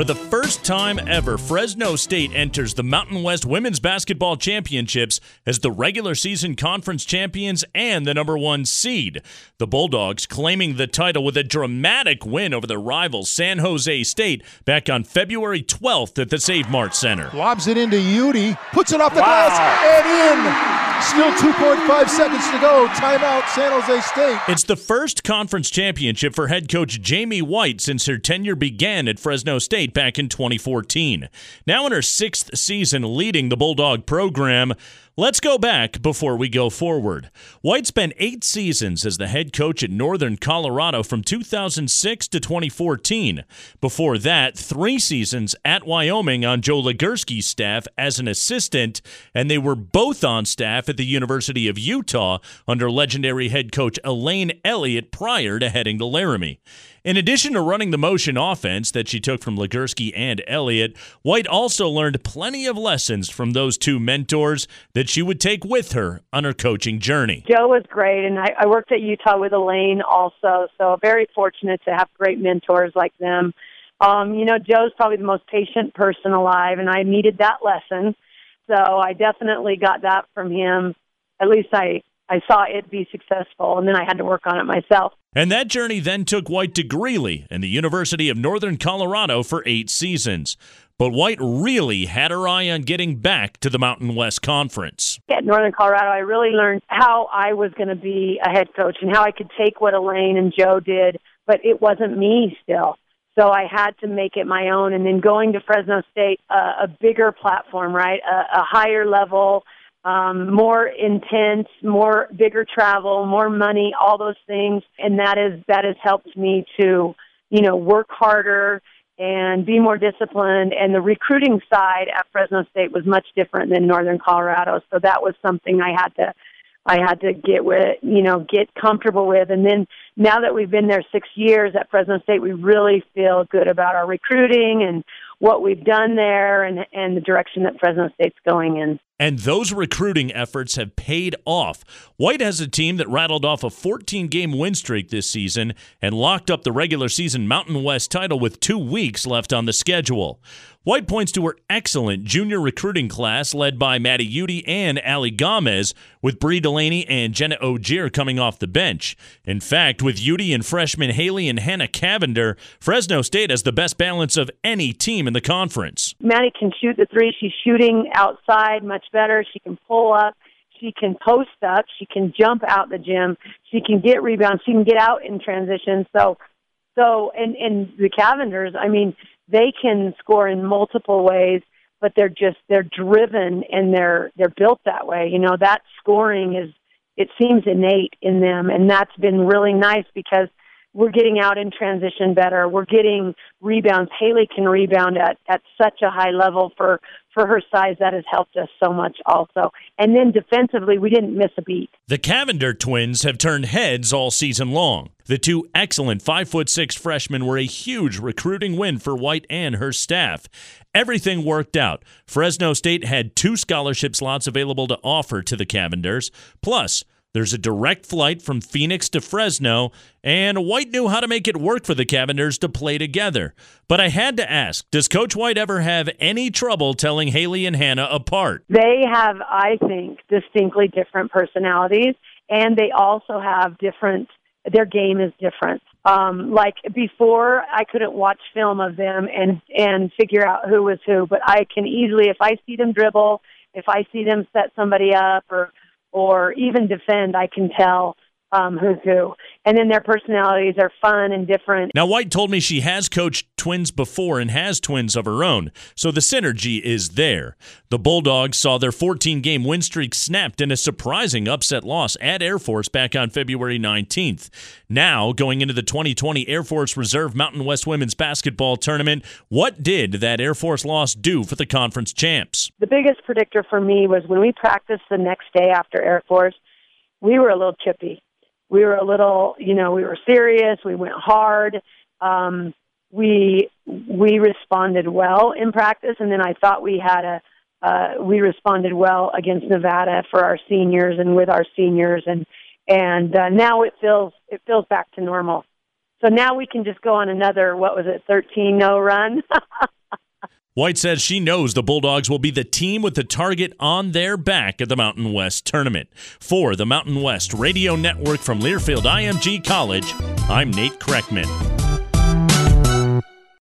For the first time ever, Fresno State enters the Mountain West Women's Basketball Championships as the regular season conference champions and the number one seed. The Bulldogs claiming the title with a dramatic win over their rival San Jose State back on February 12th at the Save Mart Center. Lobs it into Utti, puts it off the wow. glass and in. Still 2.5 seconds to go. Timeout, San Jose State. It's the first conference championship for head coach Jamie White since her tenure began at Fresno State back in 2014. Now in her sixth season leading the Bulldog program, Let's go back before we go forward. White spent eight seasons as the head coach at Northern Colorado from 2006 to 2014. Before that, three seasons at Wyoming on Joe Legerski's staff as an assistant, and they were both on staff at the University of Utah under legendary head coach Elaine Elliott prior to heading to Laramie. In addition to running the motion offense that she took from Legersky and Elliott, White also learned plenty of lessons from those two mentors that she would take with her on her coaching journey. Joe was great, and I, I worked at Utah with Elaine also, so very fortunate to have great mentors like them. Um, you know, Joe's probably the most patient person alive, and I needed that lesson. So I definitely got that from him. At least I I saw it be successful, and then I had to work on it myself. And that journey then took White to Greeley and the University of Northern Colorado for eight seasons. But White really had her eye on getting back to the Mountain West Conference. At Northern Colorado, I really learned how I was going to be a head coach and how I could take what Elaine and Joe did, but it wasn't me still. So I had to make it my own. And then going to Fresno State, uh, a bigger platform, right? A, a higher level um, more intense, more bigger travel, more money, all those things, and that is that has helped me to, you know, work harder and be more disciplined. And the recruiting side at Fresno State was much different than Northern Colorado, so that was something I had to. I had to get with, you know, get comfortable with. And then now that we've been there six years at Fresno State, we really feel good about our recruiting and what we've done there and, and the direction that Fresno State's going in. And those recruiting efforts have paid off. White has a team that rattled off a 14 game win streak this season and locked up the regular season Mountain West title with two weeks left on the schedule. White points to her excellent junior recruiting class led by Maddi Utti and Aly Gamez, with Brie Delaney and Jenna Ogier coming off the bench. In fact, with Udy and freshman Haley and Hannah Cavinder, Fresno State has the best balance of any team in the conference. Maddie can shoot the three. She's shooting outside much better. She can pull up. She can post up. She can jump out the gym. She can get rebounds. She can get out in transition. So, so and and the Cavinders, I mean, they can score in multiple ways, but they're just they're driven and they're they're built that way. You know, that scoring is it seems innate in them, and that's been really nice because we're getting out in transition better. We're getting rebounds. Haley can rebound at, at such a high level for, for her size. That has helped us so much also. And then defensively, we didn't miss a beat. The Cavinder twins have turned heads all season long. The two excellent five foot six freshmen were a huge recruiting win for White and her staff. Everything worked out. Fresno State had two scholarship slots available to offer to the Cavinders. Plus, there's a direct flight from Phoenix to Fresno, and White knew how to make it work for the Cavinders to play together. But I had to ask Does Coach White ever have any trouble telling Haley and Hannah apart? They have, I think, distinctly different personalities, and they also have different, their game is different. Um, like before, I couldn't watch film of them and, and figure out who was who, but I can easily, if I see them dribble, if I see them set somebody up or or even defend, I can tell um, who's who. And then their personalities are fun and different. Now, White told me she has coached twins before and has twins of her own, so the synergy is there. The Bulldogs saw their 14 game win streak snapped in a surprising upset loss at Air Force back on February 19th. Now, going into the 2020 Air Force Reserve Mountain West Women's Basketball Tournament, what did that Air Force loss do for the conference champs? The biggest predictor for me was when we practiced the next day after Air Force, we were a little chippy we were a little, you know, we were serious. We went hard. Um, we we responded well in practice, and then I thought we had a uh, we responded well against Nevada for our seniors and with our seniors, and and uh, now it feels it feels back to normal. So now we can just go on another, what was it, 13 no run? White says she knows the Bulldogs will be the team with the target on their back at the Mountain West tournament. For the Mountain West Radio Network from Learfield IMG College, I'm Nate Kreckman.